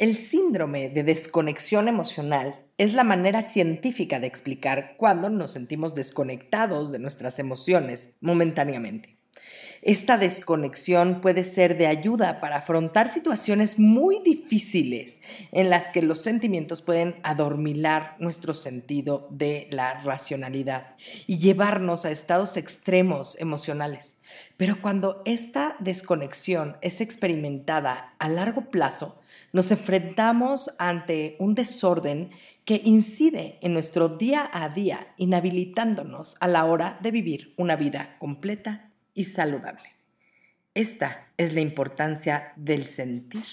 El síndrome de desconexión emocional es la manera científica de explicar cuándo nos sentimos desconectados de nuestras emociones momentáneamente. Esta desconexión puede ser de ayuda para afrontar situaciones muy difíciles en las que los sentimientos pueden adormilar nuestro sentido de la racionalidad y llevarnos a estados extremos emocionales. Pero cuando esta desconexión es experimentada a largo plazo, nos enfrentamos ante un desorden que incide en nuestro día a día, inhabilitándonos a la hora de vivir una vida completa y saludable. Esta es la importancia del sentir.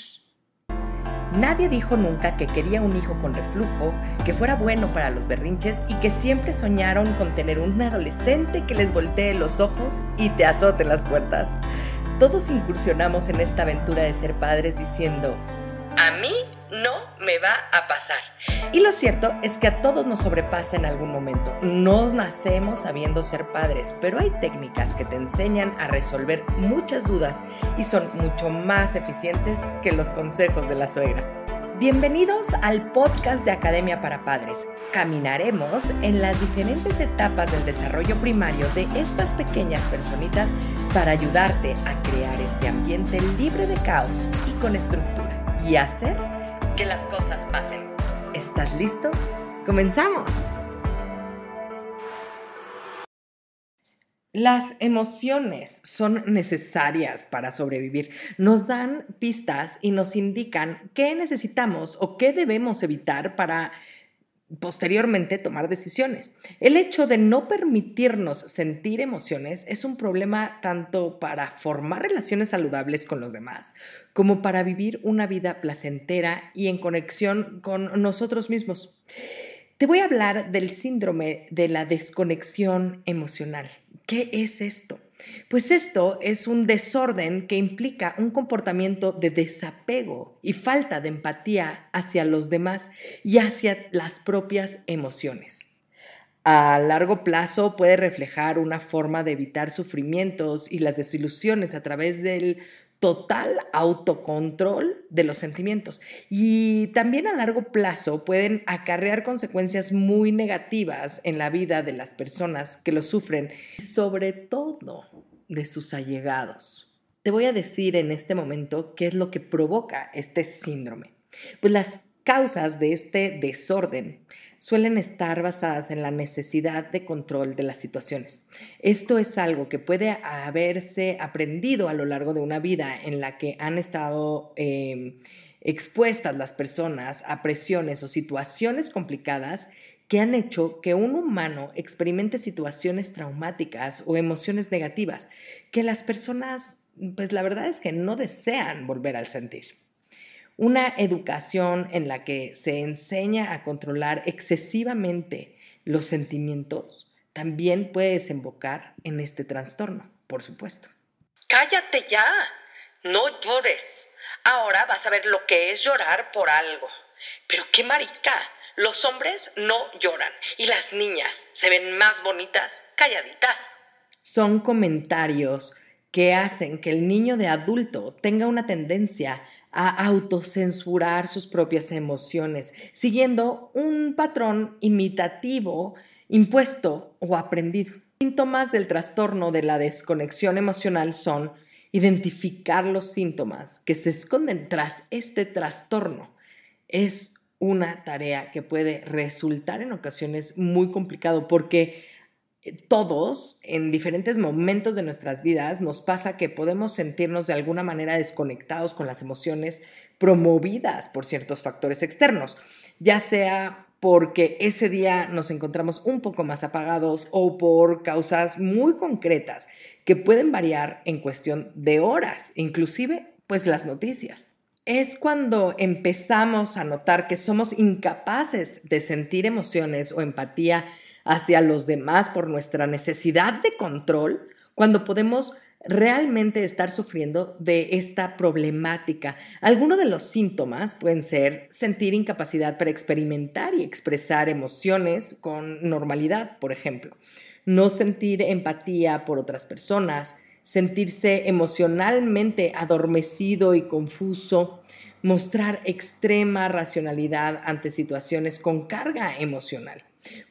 Nadie dijo nunca que quería un hijo con reflujo, que fuera bueno para los berrinches y que siempre soñaron con tener un adolescente que les voltee los ojos y te azote las puertas. Todos incursionamos en esta aventura de ser padres diciendo, a mí no me va a pasar. Y lo cierto es que a todos nos sobrepasa en algún momento. No nacemos sabiendo ser padres, pero hay técnicas que te enseñan a resolver muchas dudas y son mucho más eficientes que los consejos de la suegra. Bienvenidos al podcast de Academia para Padres. Caminaremos en las diferentes etapas del desarrollo primario de estas pequeñas personitas para ayudarte a crear este ambiente libre de caos y con estructura y hacer que las cosas pasen. ¿Estás listo? ¡Comenzamos! Las emociones son necesarias para sobrevivir. Nos dan pistas y nos indican qué necesitamos o qué debemos evitar para posteriormente tomar decisiones. El hecho de no permitirnos sentir emociones es un problema tanto para formar relaciones saludables con los demás como para vivir una vida placentera y en conexión con nosotros mismos. Te voy a hablar del síndrome de la desconexión emocional. ¿Qué es esto? Pues esto es un desorden que implica un comportamiento de desapego y falta de empatía hacia los demás y hacia las propias emociones. A largo plazo puede reflejar una forma de evitar sufrimientos y las desilusiones a través del total autocontrol de los sentimientos. Y también a largo plazo pueden acarrear consecuencias muy negativas en la vida de las personas que lo sufren, sobre todo de sus allegados. Te voy a decir en este momento qué es lo que provoca este síndrome. Pues las causas de este desorden suelen estar basadas en la necesidad de control de las situaciones. Esto es algo que puede haberse aprendido a lo largo de una vida en la que han estado em, expuestas las personas a presiones o situaciones complicadas que han hecho que un humano experimente situaciones traumáticas o emociones negativas que las personas, pues la verdad es que no desean volver al sentir. Una educación en la que se enseña a controlar excesivamente los sentimientos también puede desembocar en este trastorno, por supuesto. Cállate ya, no llores. Ahora vas a ver lo que es llorar por algo. Pero qué marica, los hombres no lloran y las niñas se ven más bonitas calladitas. Son comentarios que hacen que el niño de adulto tenga una tendencia a autocensurar sus propias emociones, siguiendo un patrón imitativo impuesto o aprendido. Síntomas del trastorno de la desconexión emocional son identificar los síntomas que se esconden tras este trastorno. Es una tarea que puede resultar en ocasiones muy complicado porque todos, en diferentes momentos de nuestras vidas, nos pasa que podemos sentirnos de alguna manera desconectados con las emociones promovidas por ciertos factores externos, ya sea porque ese día nos encontramos un poco más apagados o por causas muy concretas que pueden variar en cuestión de horas, inclusive pues las noticias. Es cuando empezamos a notar que somos incapaces de sentir emociones o empatía hacia los demás por nuestra necesidad de control, cuando podemos realmente estar sufriendo de esta problemática. Algunos de los síntomas pueden ser sentir incapacidad para experimentar y expresar emociones con normalidad, por ejemplo, no sentir empatía por otras personas, sentirse emocionalmente adormecido y confuso, mostrar extrema racionalidad ante situaciones con carga emocional,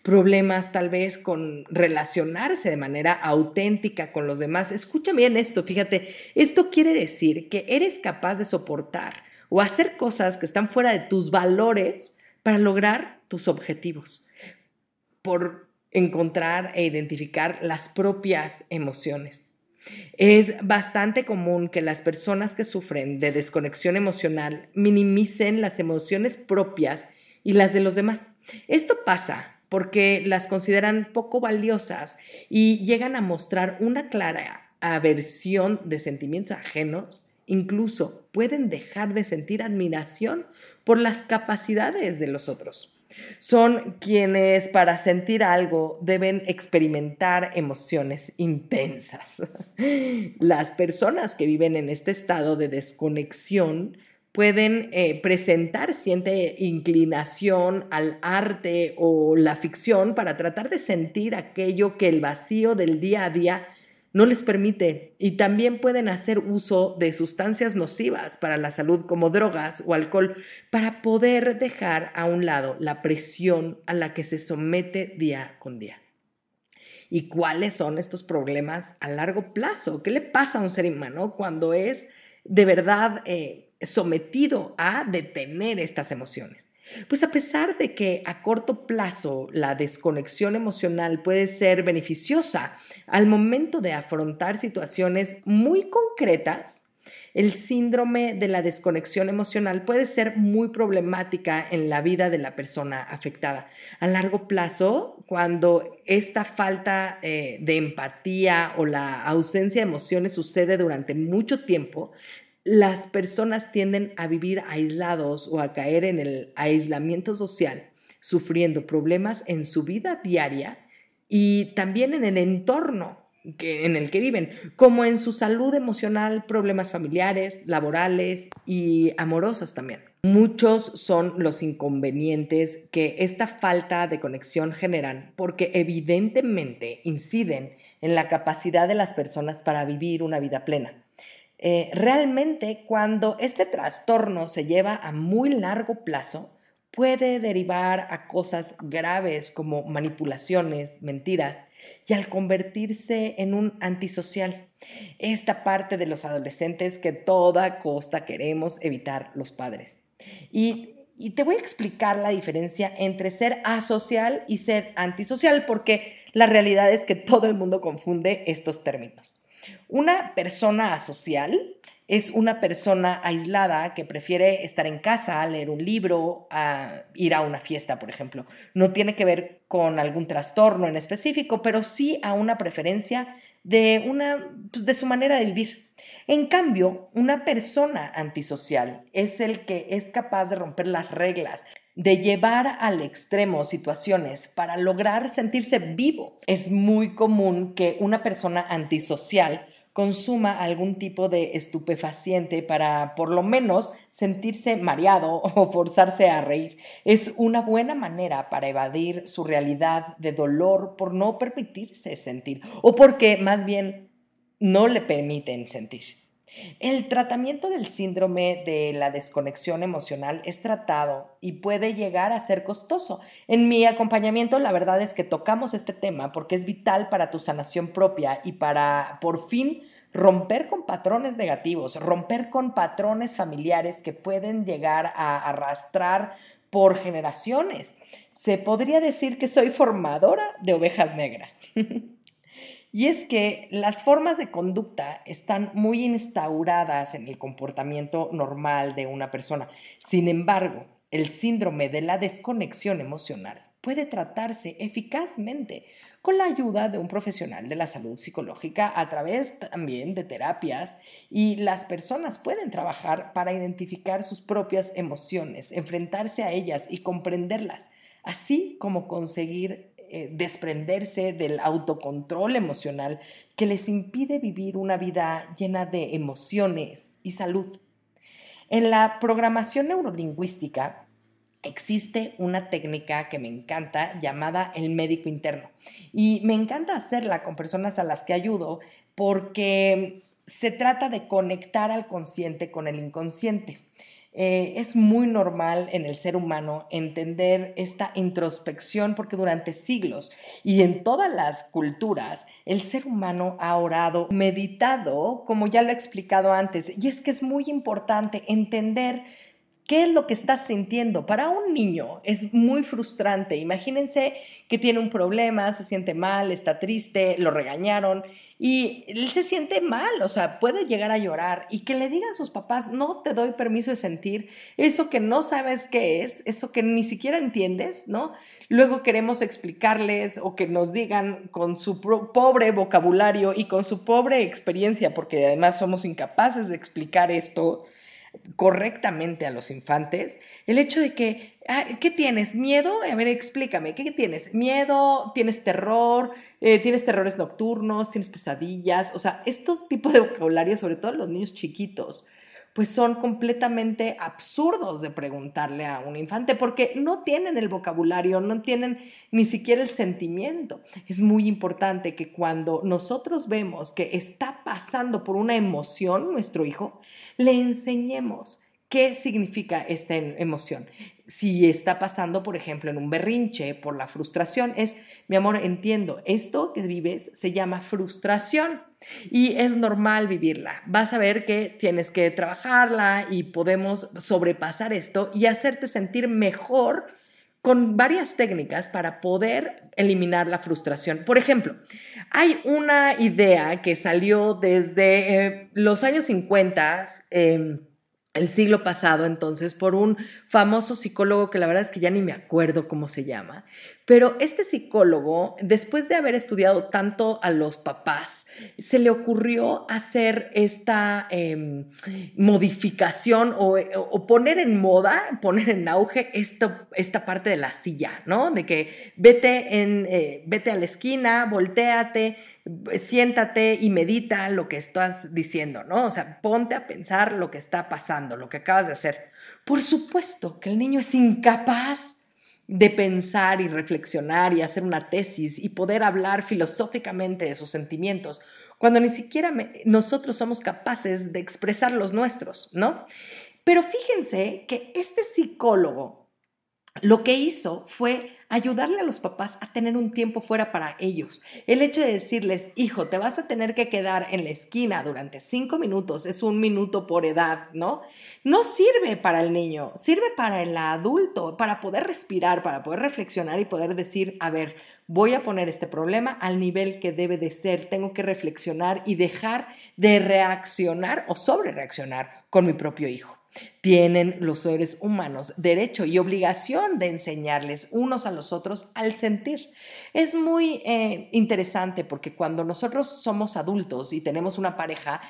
problemas tal vez con relacionarse de manera auténtica con los demás. Escucha bien esto, fíjate, esto quiere decir que eres capaz de soportar o hacer cosas que están fuera de tus valores para lograr tus objetivos, por encontrar e identificar las propias emociones. Es bastante común que las personas que sufren de desconexión emocional minimicen las emociones propias y las de los demás. Esto pasa porque las consideran poco valiosas y llegan a mostrar una clara aversión de sentimientos ajenos. Incluso pueden dejar de sentir admiración por las capacidades de los otros. Son quienes para sentir algo deben experimentar emociones intensas. Las personas que viven en este estado de desconexión pueden eh, presentar siente inclinación al arte o la ficción para tratar de sentir aquello que el vacío del día a día no les permite y también pueden hacer uso de sustancias nocivas para la salud como drogas o alcohol para poder dejar a un lado la presión a la que se somete día con día. ¿Y cuáles son estos problemas a largo plazo? ¿Qué le pasa a un ser humano cuando es de verdad eh, sometido a detener estas emociones? Pues a pesar de que a corto plazo la desconexión emocional puede ser beneficiosa al momento de afrontar situaciones muy concretas, el síndrome de la desconexión emocional puede ser muy problemática en la vida de la persona afectada. A largo plazo, cuando esta falta eh, de empatía o la ausencia de emociones sucede durante mucho tiempo, las personas tienden a vivir aislados o a caer en el aislamiento social, sufriendo problemas en su vida diaria y también en el entorno en el que viven, como en su salud emocional, problemas familiares, laborales y amorosos también. Muchos son los inconvenientes que esta falta de conexión generan porque evidentemente inciden en la capacidad de las personas para vivir una vida plena. Eh, realmente cuando este trastorno se lleva a muy largo plazo, puede derivar a cosas graves como manipulaciones, mentiras, y al convertirse en un antisocial. Esta parte de los adolescentes que toda costa queremos evitar los padres. Y, y te voy a explicar la diferencia entre ser asocial y ser antisocial, porque la realidad es que todo el mundo confunde estos términos. Una persona asocial es una persona aislada que prefiere estar en casa, leer un libro, a ir a una fiesta, por ejemplo. No tiene que ver con algún trastorno en específico, pero sí a una preferencia de, una, pues, de su manera de vivir. En cambio, una persona antisocial es el que es capaz de romper las reglas, de llevar al extremo situaciones para lograr sentirse vivo. Es muy común que una persona antisocial consuma algún tipo de estupefaciente para por lo menos sentirse mareado o forzarse a reír. Es una buena manera para evadir su realidad de dolor por no permitirse sentir o porque más bien no le permiten sentir. El tratamiento del síndrome de la desconexión emocional es tratado y puede llegar a ser costoso. En mi acompañamiento, la verdad es que tocamos este tema porque es vital para tu sanación propia y para por fin romper con patrones negativos, romper con patrones familiares que pueden llegar a arrastrar por generaciones. Se podría decir que soy formadora de ovejas negras. Y es que las formas de conducta están muy instauradas en el comportamiento normal de una persona. Sin embargo, el síndrome de la desconexión emocional puede tratarse eficazmente con la ayuda de un profesional de la salud psicológica a través también de terapias y las personas pueden trabajar para identificar sus propias emociones, enfrentarse a ellas y comprenderlas, así como conseguir eh, desprenderse del autocontrol emocional que les impide vivir una vida llena de emociones y salud. En la programación neurolingüística existe una técnica que me encanta llamada el médico interno y me encanta hacerla con personas a las que ayudo porque se trata de conectar al consciente con el inconsciente. Eh, es muy normal en el ser humano entender esta introspección porque durante siglos y en todas las culturas el ser humano ha orado, meditado, como ya lo he explicado antes, y es que es muy importante entender ¿Qué es lo que estás sintiendo? Para un niño es muy frustrante. Imagínense que tiene un problema, se siente mal, está triste, lo regañaron y él se siente mal, o sea, puede llegar a llorar y que le digan a sus papás, no te doy permiso de sentir eso que no sabes qué es, eso que ni siquiera entiendes, ¿no? Luego queremos explicarles o que nos digan con su pobre vocabulario y con su pobre experiencia, porque además somos incapaces de explicar esto correctamente a los infantes, el hecho de que, ¿qué tienes? ¿Miedo? A ver, explícame, ¿qué, tienes? ¿Miedo? ¿Tienes terror? Eh, ¿Tienes terrores nocturnos? ¿Tienes pesadillas? O sea, estos tipos de vocabulario, sobre todo los niños chiquitos, pues son completamente absurdos de preguntarle a un infante porque no tienen el vocabulario, no tienen ni siquiera el sentimiento. Es muy importante que cuando nosotros vemos que está pasando por una emoción nuestro hijo, le enseñemos qué significa esta emoción. Si está pasando, por ejemplo, en un berrinche por la frustración, es, mi amor, entiendo, esto que vives se llama frustración y es normal vivirla. Vas a ver que tienes que trabajarla y podemos sobrepasar esto y hacerte sentir mejor con varias técnicas para poder eliminar la frustración. Por ejemplo, hay una idea que salió desde eh, los años 50 el siglo pasado, entonces, por un famoso psicólogo que la verdad es que ya ni me acuerdo cómo se llama. Pero este psicólogo, después de haber estudiado tanto a los papás, se le ocurrió hacer esta em, modificación o, poner en moda, poner en auge esta parte de la silla, ¿no? De que vete, en, eh, vete a la esquina, volteate, siéntate y medita lo que estás diciendo, ¿no? O sea, ponte a pensar lo que está pasando, lo que acabas de hacer. Por supuesto que el niño es incapaz de pensar y reflexionar y hacer una tesis y poder hablar filosóficamente de sus sentimientos, cuando ni siquiera nosotros somos capaces de expresar los nuestros, ¿no? Pero fíjense que este psicólogo lo que hizo fue ayudarle a los papás a tener un tiempo fuera para ellos. El hecho de decirles, hijo, te vas a tener que quedar en la esquina durante cinco minutos, es un minuto por edad, ¿no? No sirve para el niño, sirve para el adulto, para poder respirar, para poder reflexionar y poder decir, a ver, voy a poner este problema al nivel que debe de ser, tengo que reflexionar y dejar de reaccionar o sobre reaccionar con mi propio hijo. Tienen los seres humanos derecho y obligación de enseñarles unos a los otros al sentir. Es muy eh, interesante porque cuando nosotros somos adultos y tenemos una pareja,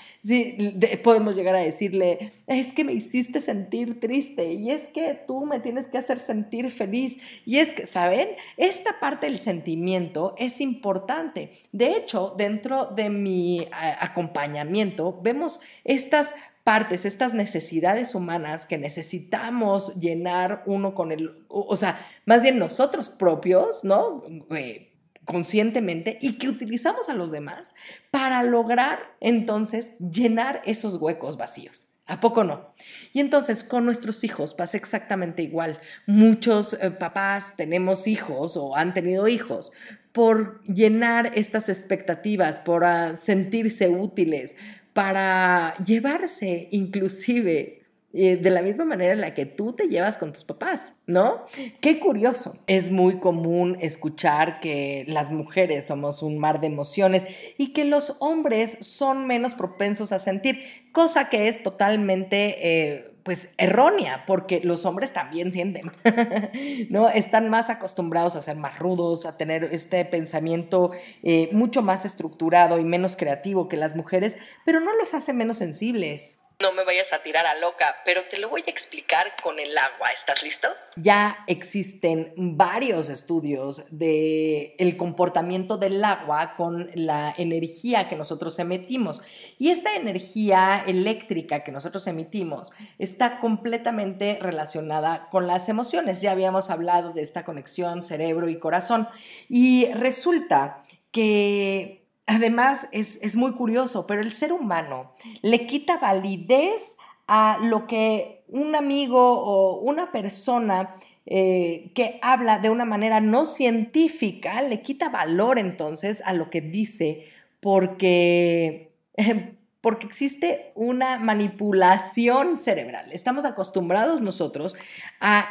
podemos llegar a decirle, es que me hiciste sentir triste y es que tú me tienes que hacer sentir feliz. Y es que, ¿saben? Esta parte del sentimiento es importante. De hecho, dentro de mi eh, acompañamiento, vemos estas partes, estas necesidades humanas que necesitamos llenar uno con el, o, sea, más bien nosotros propios, ¿no? Eh, conscientemente y que utilizamos a los demás para lograr entonces llenar esos huecos vacíos. ¿A poco no? Y entonces con nuestros hijos pasa exactamente igual. Muchos eh, papás tenemos hijos o han tenido hijos por llenar estas expectativas, por ah, sentirse útiles, para llevarse inclusive eh, de la misma manera en la que tú te llevas con tus papás, ¿no? Qué curioso. Es muy común escuchar que las mujeres somos un mar de emociones y que los hombres son menos propensos a sentir, cosa que es totalmente... Eh, pues errónea, porque los hombres también sienten, ¿no? Están más acostumbrados a ser más rudos, a tener este pensamiento eh, mucho más estructurado y menos creativo que las mujeres, pero no los hace menos sensibles. No me vayas a tirar a loca, pero te lo voy a explicar con el agua. ¿Estás listo? Ya existen varios estudios de el comportamiento del agua con la energía que nosotros emitimos. Y esta energía eléctrica que nosotros emitimos está completamente relacionada con las emociones. Ya habíamos hablado de esta conexión cerebro y corazón. Y resulta que además es, muy curioso, pero el ser humano le quita validez a lo que un amigo o una persona eh, que habla de una manera no científica le quita valor entonces a lo que dice porque, porque existe una manipulación cerebral. Estamos acostumbrados nosotros a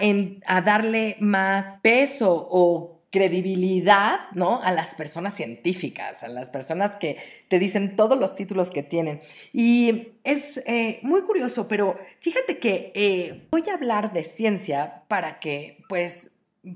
darle más peso o credibilidad, ¿no? A las personas científicas, a las personas que te dicen todos los títulos que tienen. Y es eh, muy curioso, pero fíjate que eh, voy a hablar de ciencia para que, pues,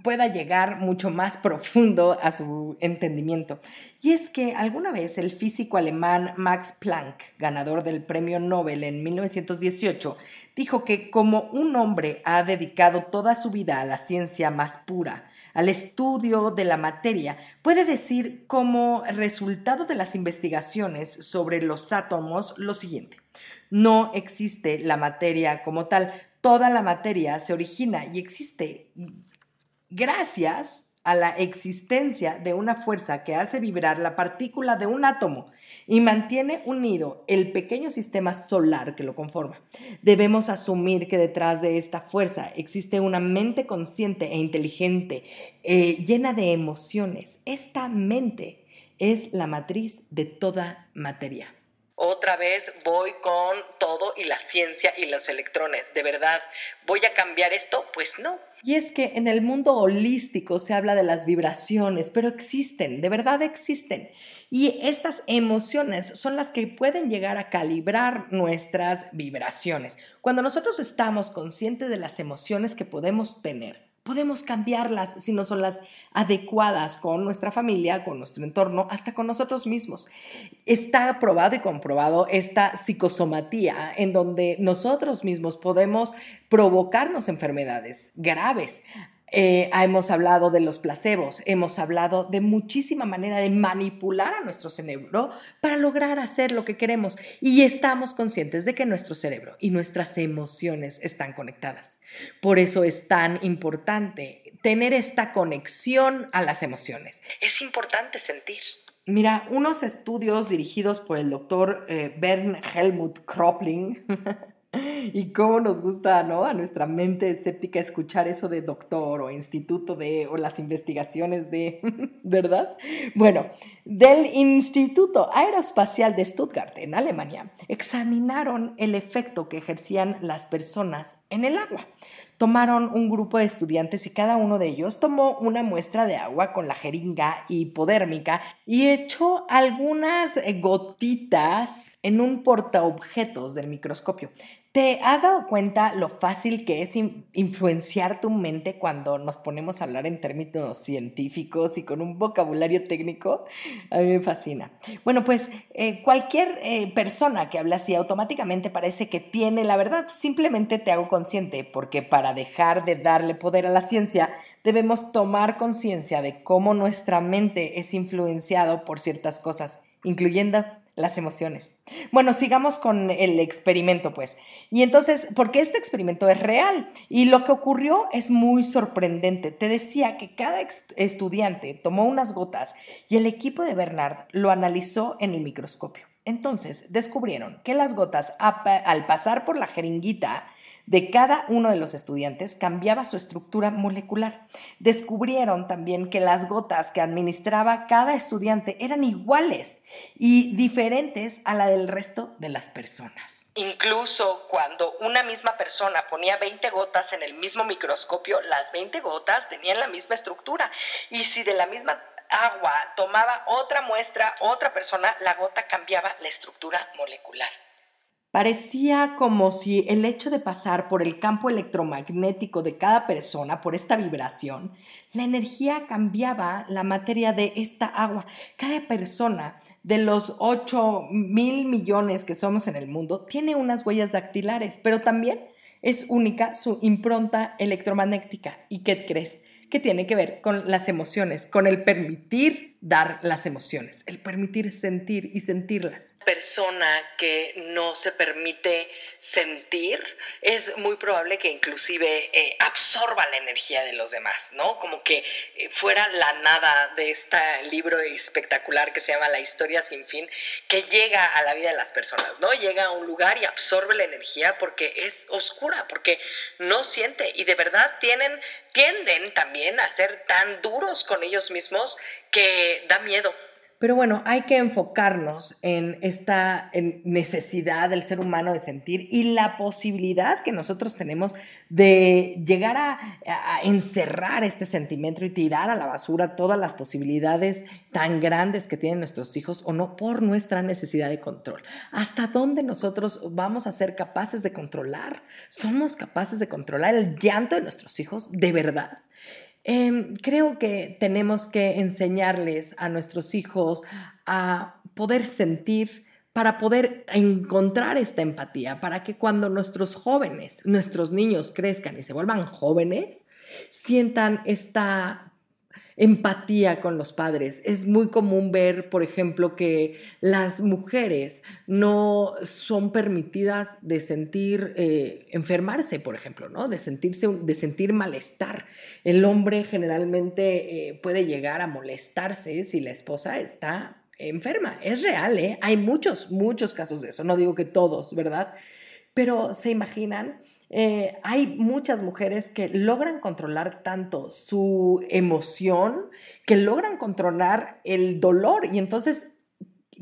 pueda llegar mucho más profundo a su entendimiento. Y es que alguna vez el físico alemán Max Planck, ganador del premio Nobel en 1918, dijo que como un hombre ha dedicado toda su vida a la ciencia más pura, al estudio de la materia, puede decir como resultado de las investigaciones sobre los átomos lo siguiente. No existe la materia como tal, toda la materia se origina y existe gracias a la existencia de una fuerza que hace vibrar la partícula de un átomo y mantiene unido el pequeño sistema solar que lo conforma. Debemos asumir que detrás de esta fuerza existe una mente consciente e inteligente, eh, llena de emociones. Esta mente es la matriz de toda materia. Otra vez voy con todo y la ciencia y los electrones. ¿De verdad voy a cambiar esto? Pues no. Y es que en el mundo holístico se habla de las vibraciones, pero existen, de verdad existen. Y estas emociones son las que pueden llegar a calibrar nuestras vibraciones. Cuando nosotros estamos conscientes de las emociones que podemos tener, podemos cambiarlas si no son las adecuadas con nuestra familia, con nuestro entorno, hasta con nosotros mismos. Está probado y comprobado esta psicosomatía en donde nosotros mismos podemos provocarnos enfermedades graves. Eh, hemos hablado de los placebos, hemos hablado de muchísima manera de manipular a nuestro cerebro para lograr hacer lo que queremos y estamos conscientes de que nuestro cerebro y nuestras emociones están conectadas. Por eso es tan importante tener esta conexión a las emociones. Es importante sentir. Mira, unos estudios dirigidos por el doctor eh, Bern Helmut Kropling Y cómo nos gusta, ¿no? A nuestra mente escéptica escuchar eso de doctor o instituto de, o las investigaciones de, ¿verdad? Bueno, del Instituto Aeroespacial de Stuttgart, en Alemania, examinaron el efecto que ejercían las personas en el agua. Tomaron un grupo de estudiantes y cada uno de ellos tomó una muestra de agua con la jeringa hipodérmica y echó algunas gotitas en un portaobjetos del microscopio. ¿Te has dado cuenta lo fácil que es influenciar tu mente cuando nos ponemos a hablar en términos científicos y con un vocabulario técnico? A mí me fascina. Bueno, pues eh, cualquier eh, persona que habla así automáticamente parece que tiene la verdad. Simplemente te hago consciente porque para dejar de darle poder a la ciencia debemos tomar conciencia de cómo nuestra mente es influenciado por ciertas cosas, incluyendo las emociones. Bueno, sigamos con el experimento, pues. Y entonces, porque este experimento es real y lo que ocurrió es muy sorprendente. Te decía que cada estudiante tomó unas gotas y el equipo de Bernard lo analizó en el microscopio. Entonces, descubrieron que las gotas, al pasar por la jeringuita, de cada uno de los estudiantes cambiaba su estructura molecular. Descubrieron también que las gotas que administraba cada estudiante eran iguales y diferentes a la del resto de las personas. Incluso cuando una misma persona ponía 20 gotas en el mismo microscopio, las 20 gotas tenían la misma estructura. Y si de la misma agua tomaba otra muestra, otra persona, la gota cambiaba la estructura molecular. Parecía como si el hecho de pasar por el campo electromagnético de cada persona, por esta vibración, la energía cambiaba la materia de esta agua. Cada persona de los 8 mil millones que somos en el mundo tiene unas huellas dactilares, pero también es única su impronta electromagnética. ¿Y qué crees? Que tiene que ver con las emociones, con el permitir dar las emociones, el permitir sentir y sentirlas. Persona que no se permite sentir es muy probable que inclusive eh, absorba la energía de los demás, ¿no? Como que eh, fuera la nada de este libro espectacular que se llama La historia sin fin, que llega a la vida de las personas, ¿no? Llega a un lugar y absorbe la energía porque es oscura, porque no siente y de verdad tienen, tienden también a ser tan duros con ellos mismos que da miedo. Pero bueno, hay que enfocarnos en esta necesidad del ser humano de sentir y la posibilidad que nosotros tenemos de llegar a, encerrar este sentimiento y tirar a la basura todas las posibilidades tan grandes que tienen nuestros hijos o no por nuestra necesidad de control. ¿Hasta dónde nosotros vamos a ser capaces de controlar? ¿Somos capaces de controlar el llanto de nuestros hijos de verdad? Em, creo que tenemos que enseñarles a nuestros hijos a poder sentir para poder encontrar esta empatía, para que cuando nuestros jóvenes, nuestros niños crezcan y se vuelvan jóvenes, sientan esta empatía con los padres. Es muy común ver, por ejemplo, que las mujeres no son permitidas de sentir eh, enfermarse, por ejemplo, ¿no? De sentirse, de sentir malestar. El hombre generalmente eh, puede llegar a molestarse si la esposa está enferma. Es real, ¿eh? Hay muchos, muchos casos de eso. No digo que todos, ¿verdad? Pero se imaginan eh, hay muchas mujeres que logran controlar tanto su emoción, que logran controlar el dolor y entonces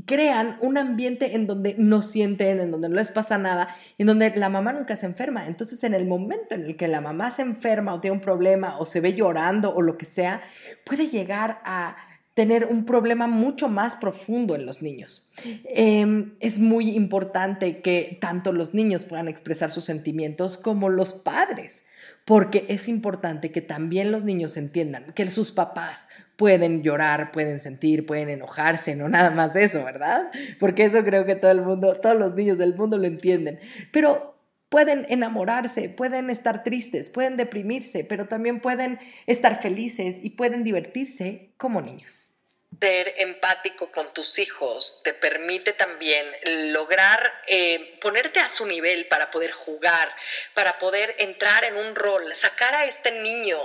crean un ambiente en donde no sienten, en donde no les pasa nada, en donde la mamá nunca se enferma. Entonces, en el momento en el que la mamá se enferma o tiene un problema o se ve llorando o lo que sea, puede llegar a tener un problema mucho más profundo en los niños. Em, es muy importante que tanto los niños puedan expresar sus sentimientos como los padres, porque es importante que también los niños entiendan que sus papás pueden llorar, pueden sentir, pueden enojarse, no nada más eso, ¿verdad? Porque eso creo que todo el mundo, todos los niños del mundo lo entienden. Pero pueden enamorarse, pueden estar tristes, pueden deprimirse, pero también pueden estar felices y pueden divertirse como niños ser empático con tus hijos te permite también lograr eh, ponerte a su nivel para poder jugar, para poder entrar en un rol, sacar a este niño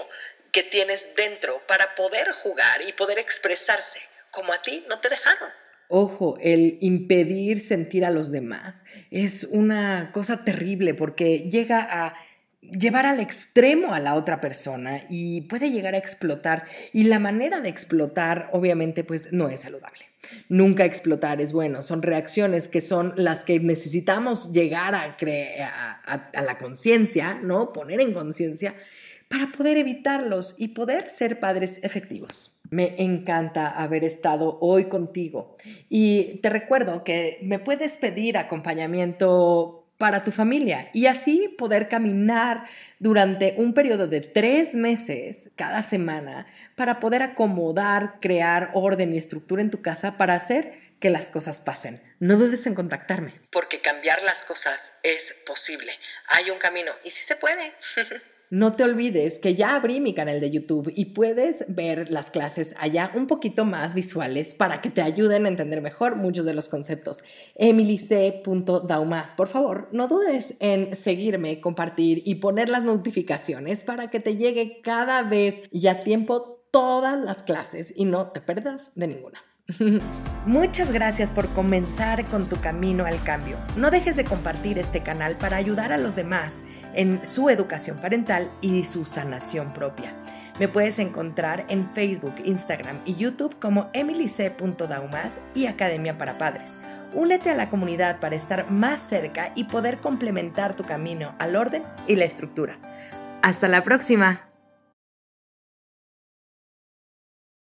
que tienes dentro para poder jugar y poder expresarse, como a ti no te dejaron. Ojo, el impedir sentir a los demás es una cosa terrible porque llega a llevar al extremo a la otra persona y puede llegar a explotar. Y la manera de explotar, obviamente, pues no es saludable. Nunca explotar es bueno. Son reacciones que son las que necesitamos llegar a, a, a la conciencia, ¿no? Poner en conciencia para poder evitarlos y poder ser padres efectivos. Me encanta haber estado hoy contigo y te recuerdo que me puedes pedir acompañamiento para tu familia y así poder caminar durante un periodo de tres meses cada semana para poder acomodar, crear orden y estructura en tu casa para hacer que las cosas pasen. No dudes en contactarme. Porque cambiar las cosas es posible. Hay un camino y sí se puede. No te olvides que ya abrí mi canal de YouTube y puedes ver las clases allá un poquito más visuales para que te ayuden a entender mejor muchos de los conceptos. emilic.daumas. Por favor, no dudes en seguirme, compartir y poner las notificaciones para que te llegue cada vez y a tiempo todas las clases y no te perdas de ninguna. Muchas gracias por comenzar con tu camino al cambio. No dejes de compartir este canal para ayudar a los demás en su educación parental y su sanación propia. Me puedes encontrar en Facebook, Instagram y YouTube como emilyc.daumas y Academia para Padres. Únete a la comunidad para estar más cerca y poder complementar tu camino al orden y la estructura. Hasta la próxima.